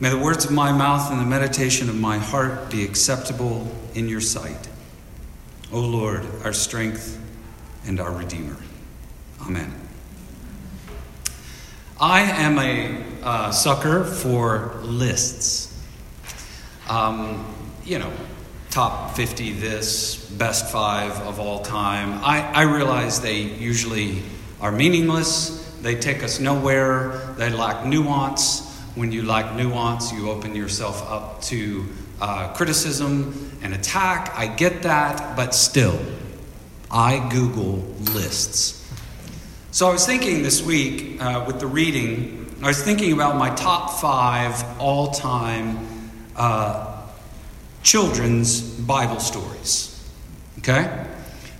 May the words of my mouth and the meditation of my heart be acceptable in your sight. O Lord, our strength and our Redeemer. Amen. I am a uh, sucker for lists. Um, you know, top 50 this, best five of all time. I, I realize they usually are meaningless, they take us nowhere, they lack nuance. When you lack nuance, you open yourself up to uh, criticism and attack. I get that, but still, I Google lists. So I was thinking this week uh, with the reading, I was thinking about my top five all time uh, children's Bible stories. Okay?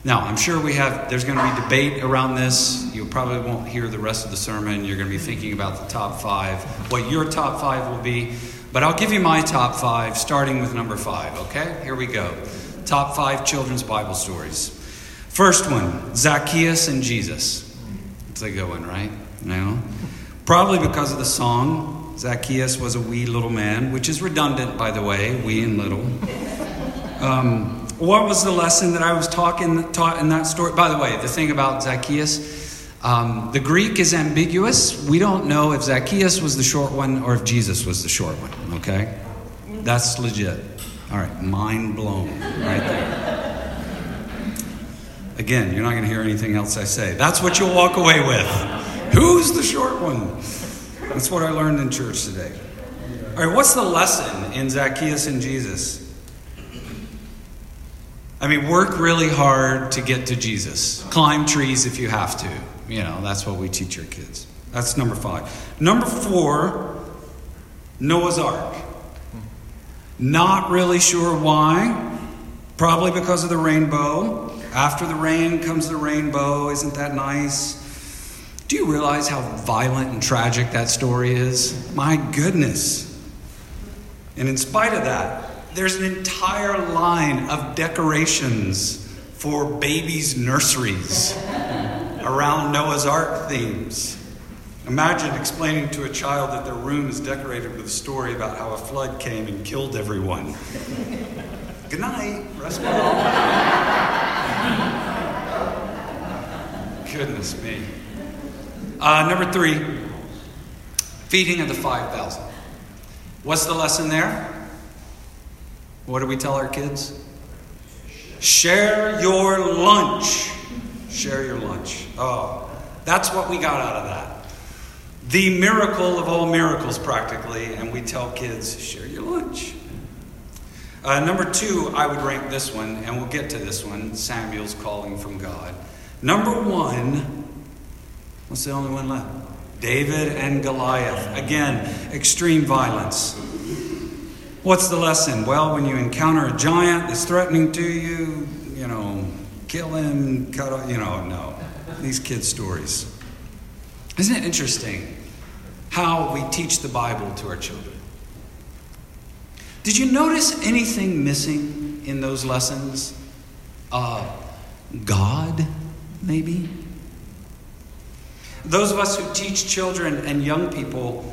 Now, I'm sure we have, there's going to be debate around this. You probably won't hear the rest of the sermon. You're going to be thinking about the top five, what your top five will be. But I'll give you my top five, starting with number five, okay? Here we go. Top five children's Bible stories. First one Zacchaeus and Jesus. It's a good one, right? No? Probably because of the song. Zacchaeus was a wee little man, which is redundant, by the way, wee and little. Um, what was the lesson that I was talking taught in that story? By the way, the thing about Zacchaeus, um, the Greek is ambiguous. We don't know if Zacchaeus was the short one or if Jesus was the short one. Okay, that's legit. All right, mind blown right there. Again, you're not going to hear anything else I say. That's what you'll walk away with. Who's the short one? That's what I learned in church today. All right, what's the lesson in Zacchaeus and Jesus? I mean, work really hard to get to Jesus. Climb trees if you have to. You know, that's what we teach our kids. That's number five. Number four, Noah's Ark. Not really sure why. Probably because of the rainbow. After the rain comes the rainbow. Isn't that nice? Do you realize how violent and tragic that story is? My goodness. And in spite of that, there's an entire line of decorations for babies' nurseries around Noah's Ark themes. Imagine explaining to a child that their room is decorated with a story about how a flood came and killed everyone. Good night, rest well. Goodness me. Uh, number three, feeding of the 5,000. What's the lesson there? What do we tell our kids? Share your lunch. Share your lunch. Oh, that's what we got out of that. The miracle of all miracles, practically, and we tell kids, share your lunch. Uh, number two, I would rank this one, and we'll get to this one Samuel's calling from God. Number one, what's the only one left? David and Goliath. Again, extreme violence. What's the lesson? Well, when you encounter a giant that's threatening to you, you know, kill him, cut off, you know, no. These kids' stories. Isn't it interesting how we teach the Bible to our children? Did you notice anything missing in those lessons? Uh, God, maybe? Those of us who teach children and young people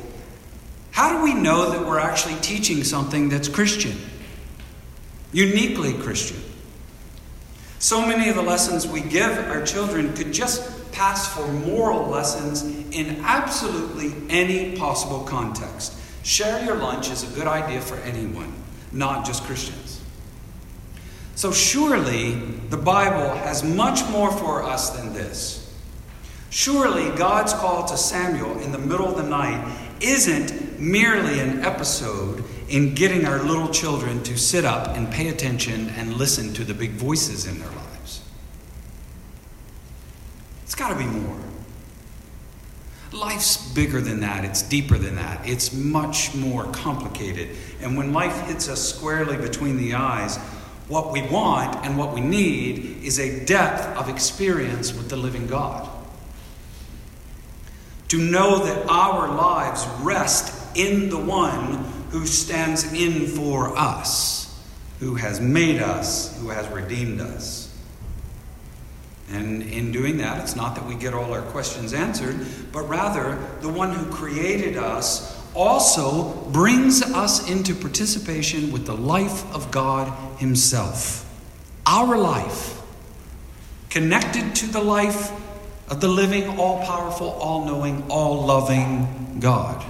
how do we know that we're actually teaching something that's Christian? Uniquely Christian. So many of the lessons we give our children could just pass for moral lessons in absolutely any possible context. Share your lunch is a good idea for anyone, not just Christians. So, surely the Bible has much more for us than this. Surely God's call to Samuel in the middle of the night isn't merely an episode in getting our little children to sit up and pay attention and listen to the big voices in their lives. It's got to be more. Life's bigger than that, it's deeper than that, it's much more complicated. And when life hits us squarely between the eyes, what we want and what we need is a depth of experience with the living God to know that our lives rest in the one who stands in for us, who has made us, who has redeemed us. And in doing that, it's not that we get all our questions answered, but rather the one who created us also brings us into participation with the life of God Himself. Our life, connected to the life of the living, all powerful, all knowing, all loving God.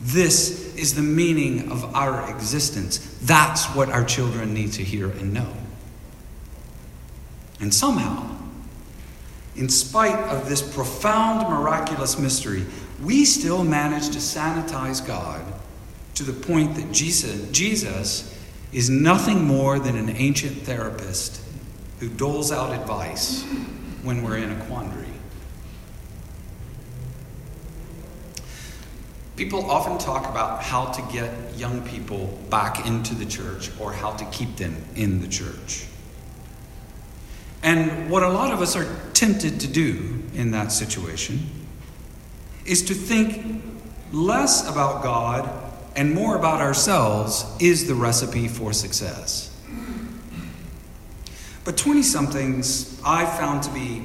This is the meaning of our existence. That's what our children need to hear and know. And somehow, in spite of this profound miraculous mystery, we still manage to sanitize God to the point that Jesus, Jesus is nothing more than an ancient therapist who doles out advice when we're in a quandary. People often talk about how to get young people back into the church or how to keep them in the church. And what a lot of us are tempted to do in that situation is to think less about God and more about ourselves is the recipe for success. But 20 somethings I found to be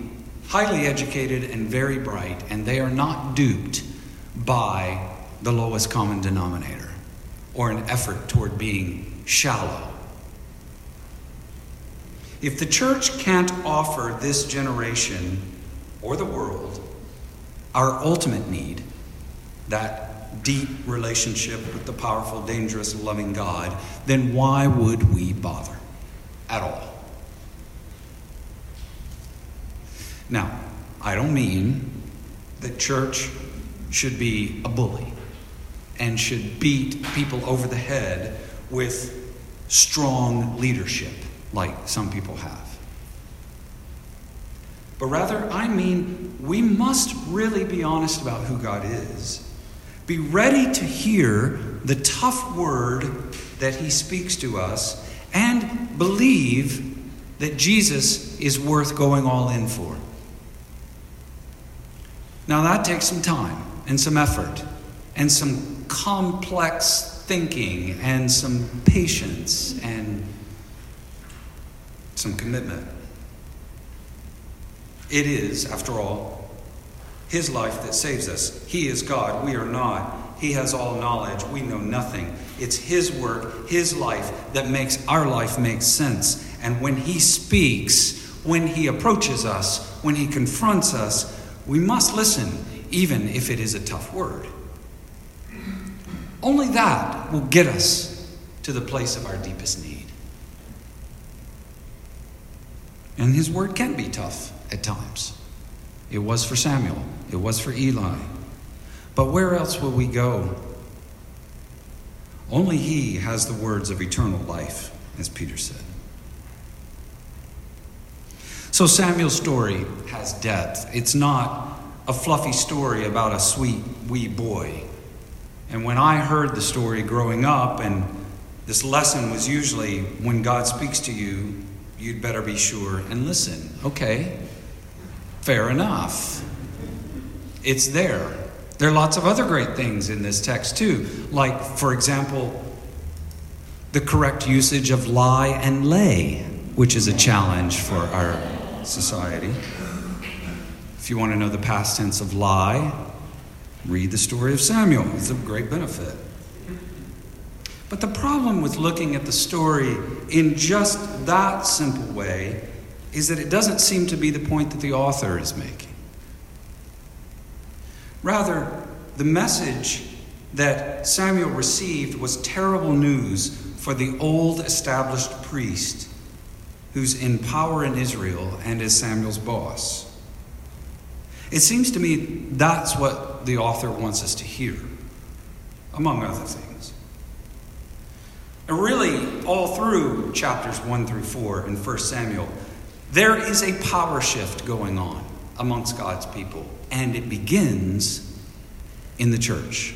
highly educated and very bright, and they are not duped by the lowest common denominator or an effort toward being shallow. If the church can't offer this generation or the world our ultimate need, that deep relationship with the powerful, dangerous, loving God, then why would we bother at all? Now, I don't mean that church should be a bully and should beat people over the head with strong leadership like some people have. But rather, I mean, we must really be honest about who God is. Be ready to hear the tough word that He speaks to us and believe that Jesus is worth going all in for. Now, that takes some time and some effort and some complex thinking and some patience and some commitment. It is, after all, His life that saves us. He is God, we are not. He has all knowledge, we know nothing. It's His work, His life, that makes our life make sense. And when He speaks, when He approaches us, when He confronts us, we must listen, even if it is a tough word. Only that will get us to the place of our deepest need. And his word can be tough at times. It was for Samuel, it was for Eli. But where else will we go? Only he has the words of eternal life, as Peter said. So Samuel's story has depth. It's not a fluffy story about a sweet wee boy. And when I heard the story growing up, and this lesson was usually when God speaks to you, you'd better be sure and listen. Okay, fair enough. It's there. There are lots of other great things in this text, too. Like, for example, the correct usage of lie and lay, which is a challenge for our society. If you want to know the past tense of lie, read the story of Samuel. It's of great benefit. But the problem with looking at the story in just that simple way is that it doesn't seem to be the point that the author is making. Rather, the message that Samuel received was terrible news for the old established priest who's in power in Israel and is Samuel's boss. It seems to me that's what the author wants us to hear, among other things. And really, all through chapters 1 through 4 in 1 Samuel, there is a power shift going on amongst God's people, and it begins in the church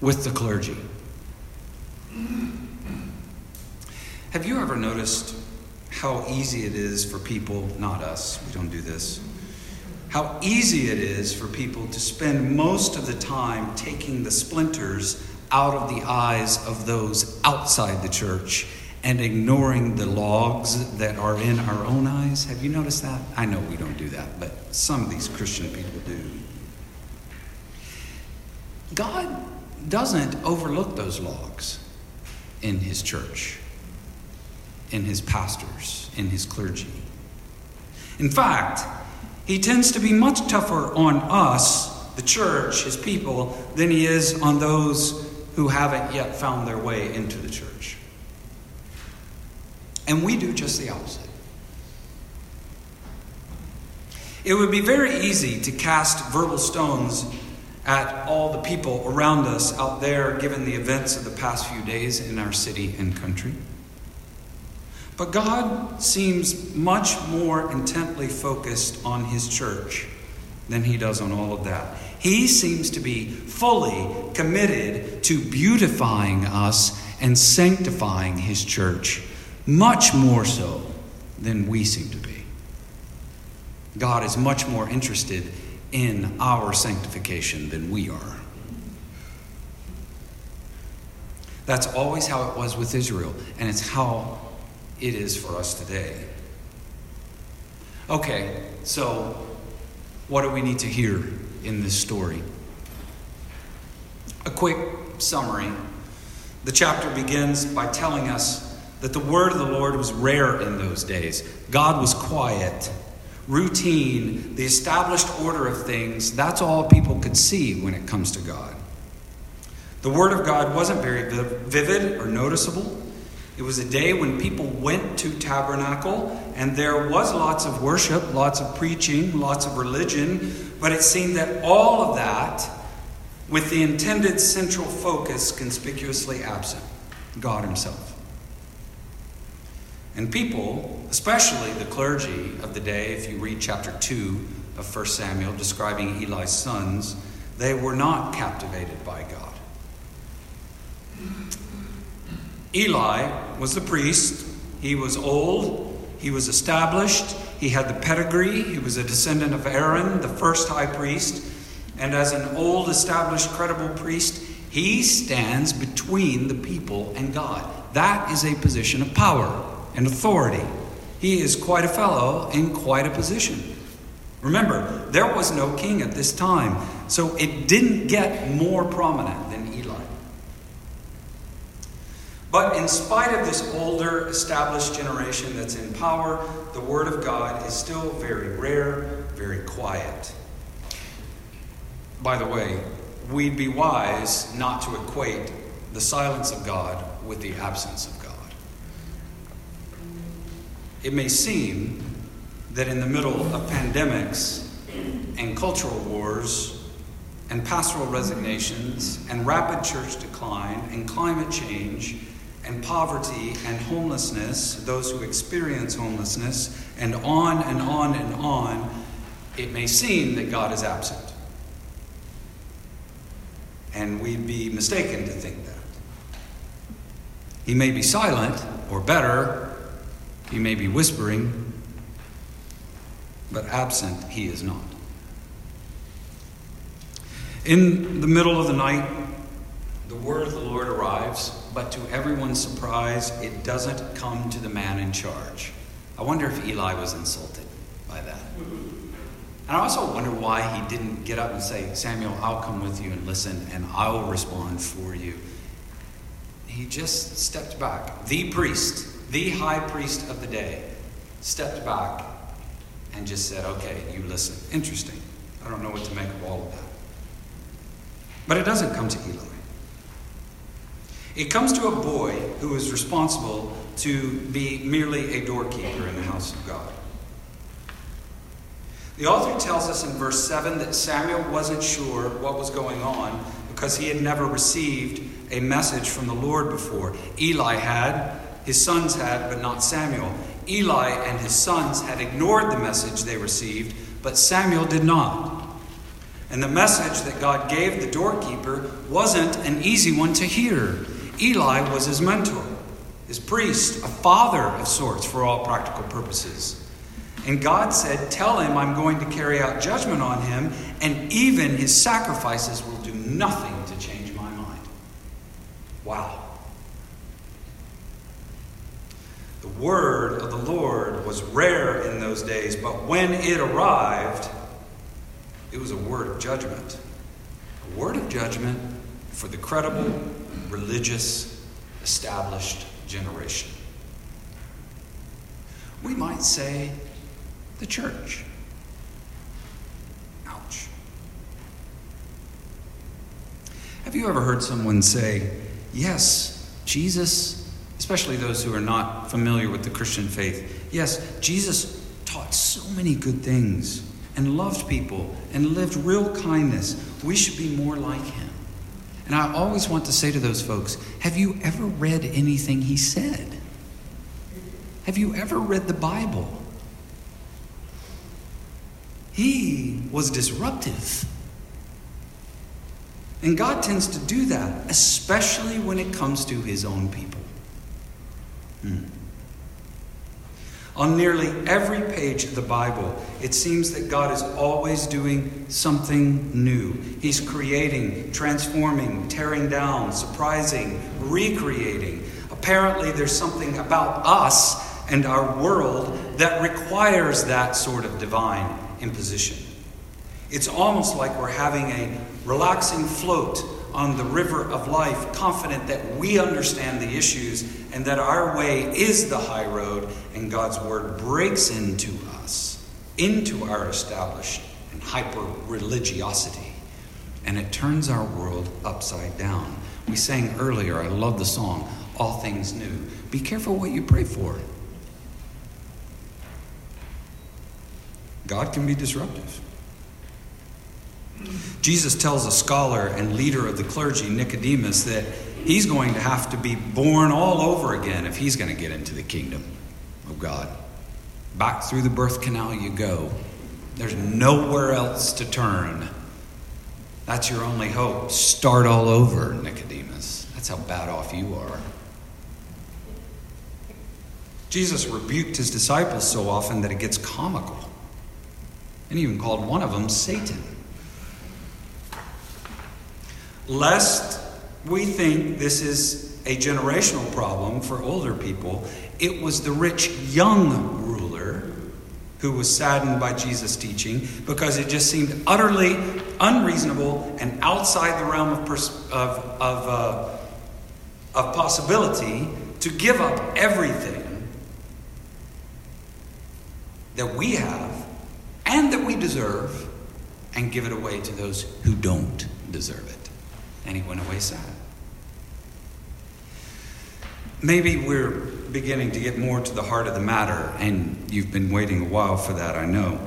with the clergy. Have you ever noticed how easy it is for people, not us, we don't do this, how easy it is for people to spend most of the time taking the splinters out of the eyes of those outside the church and ignoring the logs that are in our own eyes. Have you noticed that? I know we don't do that, but some of these Christian people do. God doesn't overlook those logs in his church, in his pastors, in his clergy. In fact, he tends to be much tougher on us, the church, his people, than he is on those who haven't yet found their way into the church. And we do just the opposite. It would be very easy to cast verbal stones at all the people around us out there, given the events of the past few days in our city and country. But God seems much more intently focused on His church than He does on all of that. He seems to be fully committed to beautifying us and sanctifying His church, much more so than we seem to be. God is much more interested in our sanctification than we are. That's always how it was with Israel, and it's how it is for us today. Okay, so what do we need to hear in this story? A quick summary. The chapter begins by telling us that the word of the Lord was rare in those days. God was quiet routine, the established order of things, that's all people could see when it comes to God. The Word of God wasn't very vivid or noticeable. It was a day when people went to tabernacle and there was lots of worship, lots of preaching, lots of religion, but it seemed that all of that, with the intended central focus conspicuously absent God Himself. And people, especially the clergy of the day, if you read chapter 2 of 1 Samuel describing Eli's sons, they were not captivated by God. Eli was the priest. He was old. He was established. He had the pedigree. He was a descendant of Aaron, the first high priest. And as an old, established, credible priest, he stands between the people and God. That is a position of power and authority. He is quite a fellow in quite a position. Remember, there was no king at this time, so it didn't get more prominent than Eli. But in spite of this older, established generation that's in power, the Word of God is still very rare, very quiet. By the way, we'd be wise not to equate the silence of God with the absence of God. It may seem that in the middle of pandemics and cultural wars and pastoral resignations and rapid church decline and climate change and poverty and homelessness, those who experience homelessness, and on and on and on, it may seem that God is absent. And we'd be mistaken to think that. He may be silent, or better, he may be whispering, but absent he is not. In the middle of the night, the word of the Lord arrives, but to everyone's surprise, it doesn't come to the man in charge. I wonder if Eli was insulted by that. And I also wonder why he didn't get up and say, Samuel, I'll come with you and listen, and I'll respond for you. He just stepped back. The priest, the high priest of the day, stepped back and just said, Okay, you listen. Interesting. I don't know what to make of all of that. But it doesn't come to Eli. It comes to a boy who is responsible to be merely a doorkeeper in the house of God. The author tells us in verse 7 that Samuel wasn't sure what was going on because he had never received a message from the Lord before. Eli had, his sons had, but not Samuel. Eli and his sons had ignored the message they received, but Samuel did not. And the message that God gave the doorkeeper wasn't an easy one to hear. Eli was his mentor, his priest, a father of sorts for all practical purposes. And God said, Tell him I'm going to carry out judgment on him, and even his sacrifices will do nothing to change my mind. Wow. The word of the Lord was rare in those days, but when it arrived, it was a word of judgment. a word of judgment for the credible, religious, established generation. We might say the church. Ouch. Have you ever heard someone say, Yes, Jesus, especially those who are not familiar with the Christian faith, yes, Jesus taught so many good things and loved people and lived real kindness. We should be more like him. And I always want to say to those folks, Have you ever read anything he said? Have you ever read the Bible? He was disruptive. And God tends to do that, especially when it comes to his own people. Hmm. On nearly every page of the Bible, it seems that God is always doing something new. He's creating, transforming, tearing down, surprising, recreating. Apparently, there's something about us and our world that requires that sort of divine imposition. It's almost like we're having a relaxing float on the river of life, confident that we understand the issues and that our way is the high road, and God's word breaks into us, into our established and hyper religiosity, and it turns our world upside down. We sang earlier, I love the song, All Things New. Be careful what you pray for. God can be disruptive. Jesus tells a scholar and leader of the clergy, Nicodemus, that he's going to have to be born all over again if he's going to get into the kingdom of God. Back through the birth canal you go. There's nowhere else to turn. That's your only hope. Start all over, Nicodemus. That's how bad off you are. Jesus rebuked his disciples so often that it gets comical, and even called one of them Satan lest we think this is a generational problem for older people. It was the rich young ruler who was saddened by Jesus' teaching because it just seemed utterly unreasonable and outside the realm of, pers- of, of, uh, of possibility to give up everything that we have and that we deserve and give it away to those who don't deserve it and he went away sad. Maybe we're beginning to get more to the heart of the matter, and you've been waiting a while for that, I know.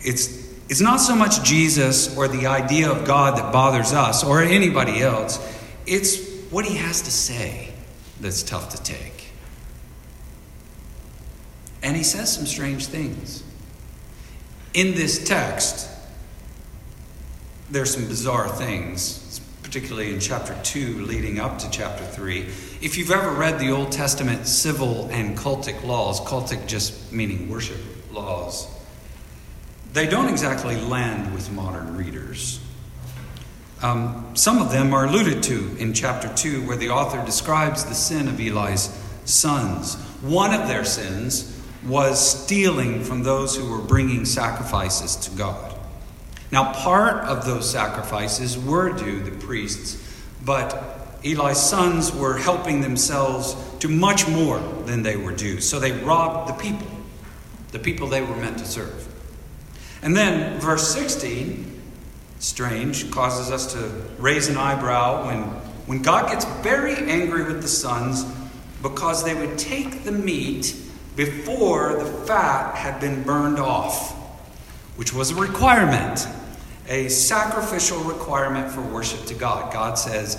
It's, it's not so much Jesus or the idea of God that bothers us or anybody else, it's what he has to say that's tough to take. And he says some strange things. In this text, there's some bizarre things particularly in chapter 2 leading up to chapter 3. If you've ever read the Old Testament civil and cultic laws, cultic just meaning worship laws, they don't exactly land with modern readers. Um, some of them are alluded to in chapter 2, where the author describes the sin of Eli's sons. One of their sins was stealing from those who were bringing sacrifices to God. Now, part of those sacrifices were due the priests, but Eli's sons were helping themselves to much more than they were due. So they robbed the people, the people they were meant to serve. And then, verse 16, strange, causes us to raise an eyebrow when, when God gets very angry with the sons because they would take the meat before the fat had been burned off which was a requirement, a sacrificial requirement for worship to God. God says,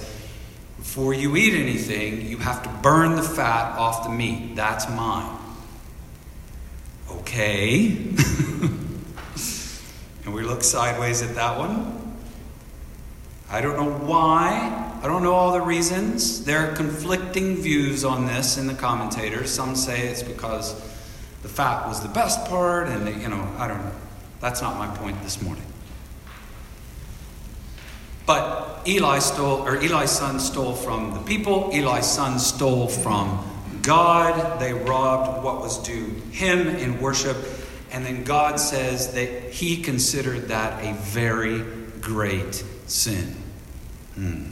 before you eat anything, you have to burn the fat off the meat. That's mine. Okay. and we look sideways at that one. I don't know why. I don't know all the reasons. There are conflicting views on this in the commentators. Some say it's because the fat was the best part, and, you know, I don't know. That's not my point this morning. But Eli stole, or Eli's son stole from the people. Eli's son stole from God. They robbed what was due him in worship. And then God says that he considered that a very great sin. Hmm.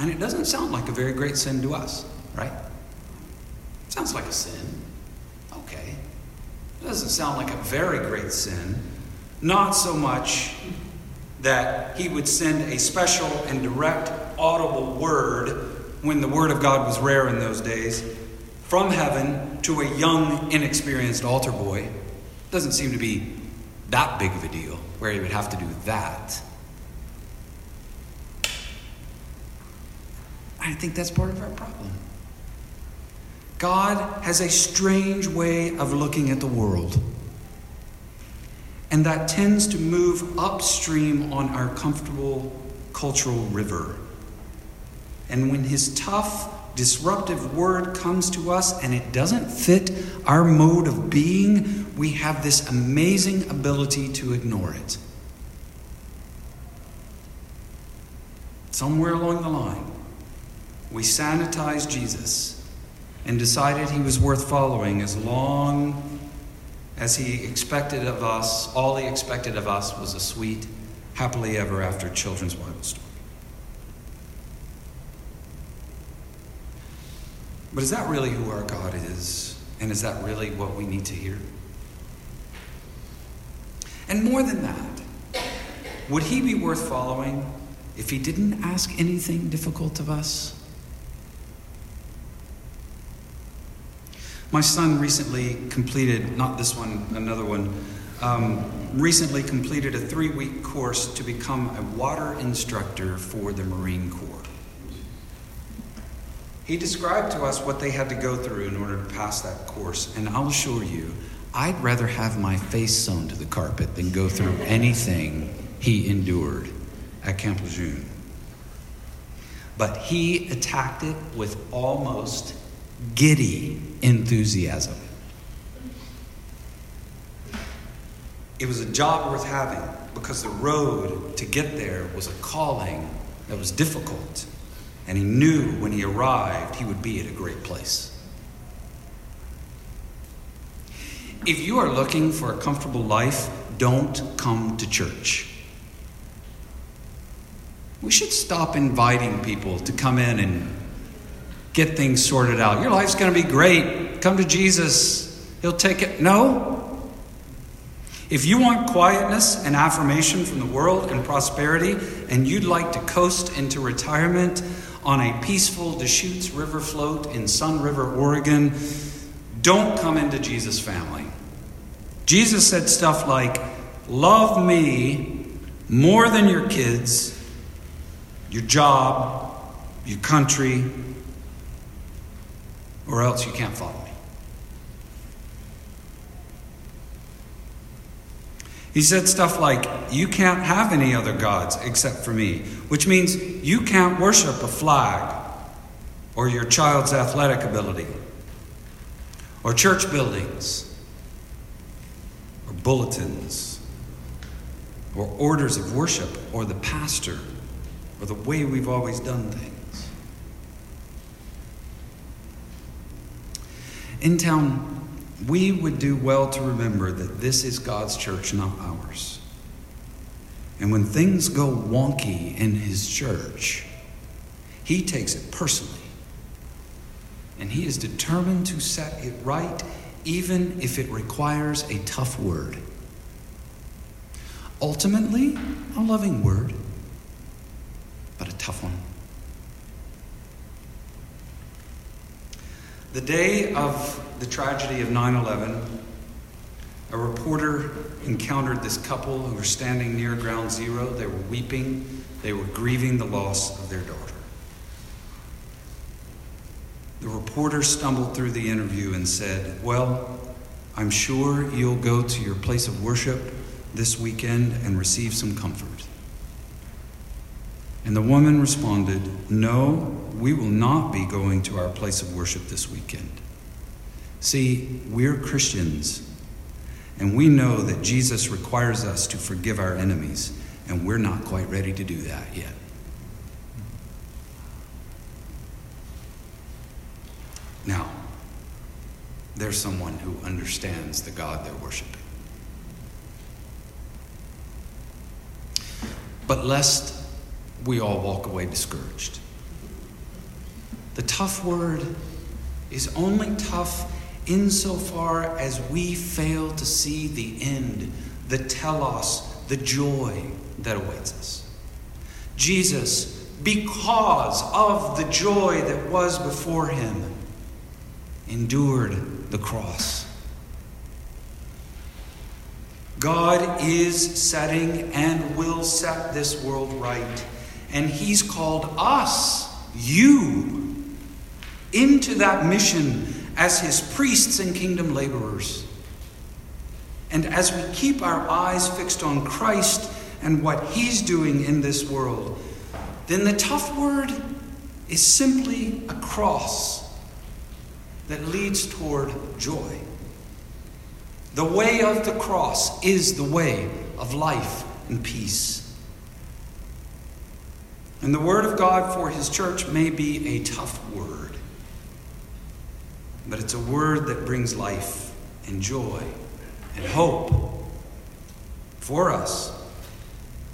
And it doesn't sound like a very great sin to us, right? Sounds like a sin. Okay. It doesn't sound like a very great sin. Not so much that he would send a special and direct audible word when the word of God was rare in those days from heaven to a young, inexperienced altar boy. Doesn't seem to be that big of a deal where he would have to do that. I think that's part of our problem. God has a strange way of looking at the world. And that tends to move upstream on our comfortable cultural river. And when his tough, disruptive word comes to us and it doesn't fit our mode of being, we have this amazing ability to ignore it. Somewhere along the line, we sanitized Jesus and decided he was worth following as long as he expected of us, all he expected of us was a sweet, happily ever after children's Bible story. But is that really who our God is? And is that really what we need to hear? And more than that, would he be worth following if he didn't ask anything difficult of us? My son recently completed, not this one, another one, um, recently completed a three week course to become a water instructor for the Marine Corps. He described to us what they had to go through in order to pass that course, and I'll assure you, I'd rather have my face sewn to the carpet than go through anything he endured at Camp Lejeune. But he attacked it with almost giddy enthusiasm. It was a job worth having because the road to get there was a calling that was difficult, and he knew when he arrived he would be at a great place. If you are looking for a comfortable life, don't come to church. We should stop inviting people to come in and get things sorted out. Your life's going to be great. Come to Jesus, He'll take it. No. If you want quietness and affirmation from the world and prosperity, and you'd like to coast into retirement on a peaceful Deschutes River float in Sun River, Oregon, don't come into Jesus' family. Jesus said stuff like, Love me more than your kids, your job, your country, or else you can't follow me. He said stuff like, You can't have any other gods except for me, which means you can't worship a flag or your child's athletic ability or church buildings or bulletins or orders of worship or the pastor or the way we've always done things. In town, we would do well to remember that this is God's church, not ours. And when things go wonky in His church, He takes it personally. And He is determined to set it right, even if it requires a tough word. Ultimately, a loving word, but a tough one. The day of the tragedy of 9 11, a reporter encountered this couple who were standing near ground zero. They were weeping, they were grieving the loss of their daughter. The reporter stumbled through the interview and said, Well, I'm sure you'll go to your place of worship this weekend and receive some comfort. And the woman responded, No, we will not be going to our place of worship this weekend. See, we're Christians, and we know that Jesus requires us to forgive our enemies, and we're not quite ready to do that yet. Now, there's someone who understands the God they're worshiping. But lest we all walk away discouraged. The tough word is only tough insofar as we fail to see the end, the telos, the joy that awaits us. Jesus, because of the joy that was before him, endured the cross. God is setting and will set this world right. And He's called us, you, into that mission as His priests and kingdom laborers. And as we keep our eyes fixed on Christ and what He's doing in this world, then the tough word is simply a cross that leads toward joy. The way of the cross is the way of life and peace. And the word of God for his church may be a tough word, but it's a word that brings life and joy and hope for us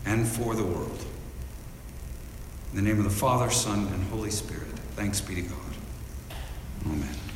and for the world. In the name of the Father, Son, and Holy Spirit, thanks be to God. Amen.